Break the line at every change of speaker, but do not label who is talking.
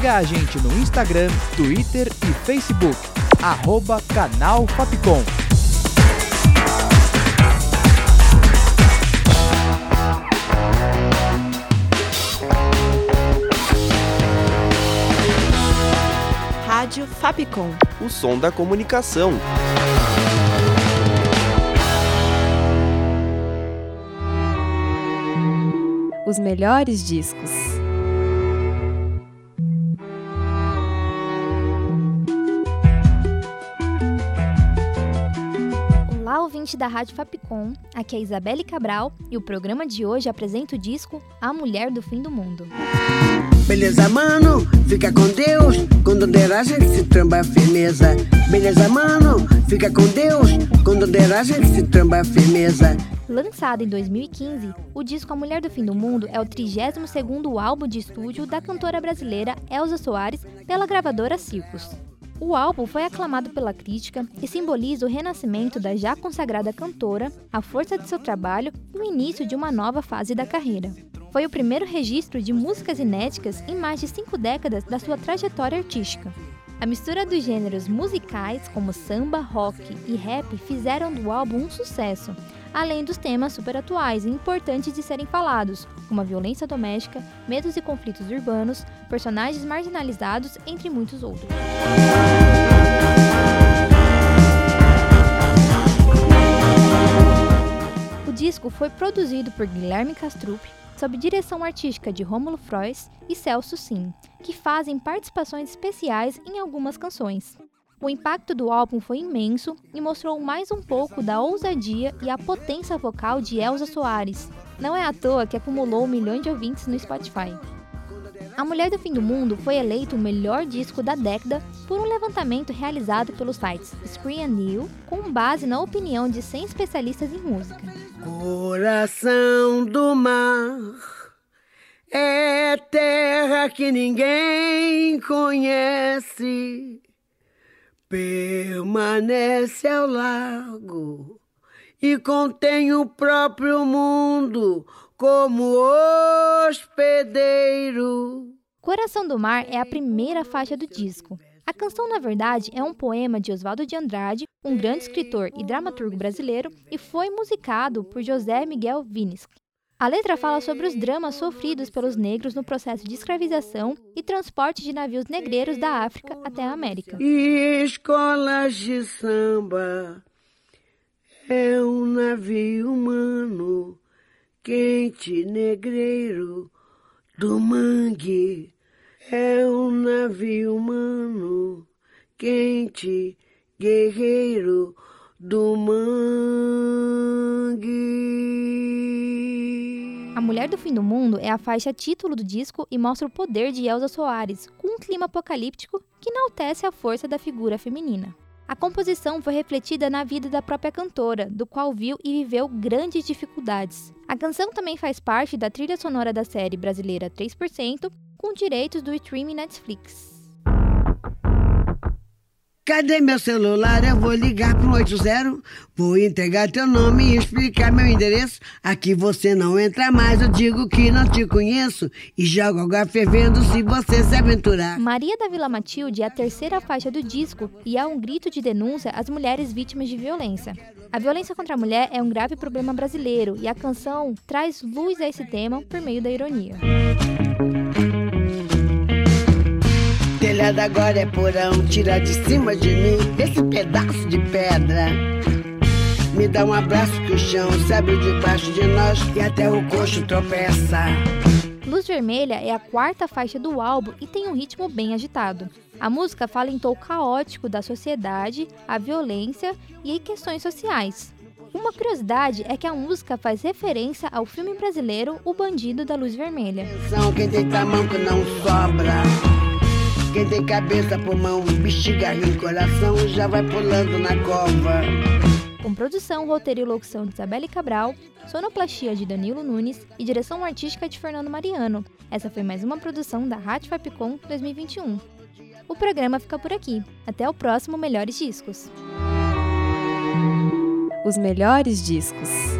Siga a gente no Instagram, Twitter e Facebook, arroba Canal Fapcom.
Rádio Fapcom.
O som da comunicação.
Os melhores discos.
Ouvinte da Rádio Fapcom. Aqui é Isabelle Cabral e o programa de hoje apresenta o disco A Mulher do Fim do Mundo.
Beleza, mano, fica com Deus. Quando der a gente se tramba firmeza. Beleza, mano, fica com Deus. Quando der a gente se tramba firmeza.
Lançado em 2015, o disco A Mulher do Fim do Mundo é o 32º álbum de estúdio da cantora brasileira Elza Soares pela gravadora Circus. O álbum foi aclamado pela crítica e simboliza o renascimento da já consagrada cantora, a força de seu trabalho e o início de uma nova fase da carreira. Foi o primeiro registro de músicas inéditas em mais de cinco décadas da sua trajetória artística. A mistura dos gêneros musicais, como samba, rock e rap, fizeram do álbum um sucesso, além dos temas super atuais e importantes de serem falados, como a violência doméstica, medos e conflitos urbanos, personagens marginalizados, entre muitos outros. O disco foi produzido por Guilherme Castrup, sob direção artística de Rômulo Frois e Celso Sim, que fazem participações especiais em algumas canções. O impacto do álbum foi imenso e mostrou mais um pouco da ousadia e a potência vocal de Elza Soares. Não é à toa que acumulou um milhão de ouvintes no Spotify. A Mulher do Fim do Mundo foi eleito o melhor disco da década por um levantamento realizado pelos sites Screen New, com base na opinião de 100 especialistas em música.
Coração do mar é terra que ninguém conhece permanece ao largo e contém o próprio mundo como hospedeiro.
Coração do Mar é a primeira faixa do disco. A canção, na verdade, é um poema de Oswaldo de Andrade, um grande escritor e dramaturgo brasileiro, e foi musicado por José Miguel Vinisc. A letra fala sobre os dramas sofridos pelos negros no processo de escravização e transporte de navios negreiros da África até a América.
E escolas de samba é um navio quente negreiro do mangue. É um navio humano, quente guerreiro do mangue.
A Mulher do Fim do Mundo é a faixa título do disco e mostra o poder de Elza Soares, com um clima apocalíptico que enaltece a força da figura feminina. A composição foi refletida na vida da própria cantora, do qual viu e viveu grandes dificuldades. A canção também faz parte da trilha sonora da série brasileira 3%, com direitos do streaming Netflix.
Cadê meu celular? Eu vou ligar pro 80. Vou entregar teu nome e explicar meu endereço. Aqui você não entra mais, eu digo que não te conheço. E jogo água fervendo se você se aventurar.
Maria da Vila Matilde é a terceira faixa do disco e é um grito de denúncia às mulheres vítimas de violência. A violência contra a mulher é um grave problema brasileiro e a canção traz luz a esse tema por meio da ironia.
Telhado agora é porão, tira de cima de mim esse pedaço de pedra. Me dá um abraço que o chão se abre debaixo de nós e até o coxo tropeça.
Luz Vermelha é a quarta faixa do álbum e tem um ritmo bem agitado. A música fala em tom caótico da sociedade, a violência e questões sociais. Uma curiosidade é que a música faz referência ao filme brasileiro O Bandido da Luz Vermelha.
São Quem tem cabeça, pulmão, bexiga, rim, coração já vai pulando na cova.
Com produção, roteiro e locução de Isabelle Cabral, sonoplastia de Danilo Nunes e direção artística de Fernando Mariano. Essa foi mais uma produção da Rádio Fapcom 2021. O programa fica por aqui. Até o próximo Melhores Discos.
Os melhores discos.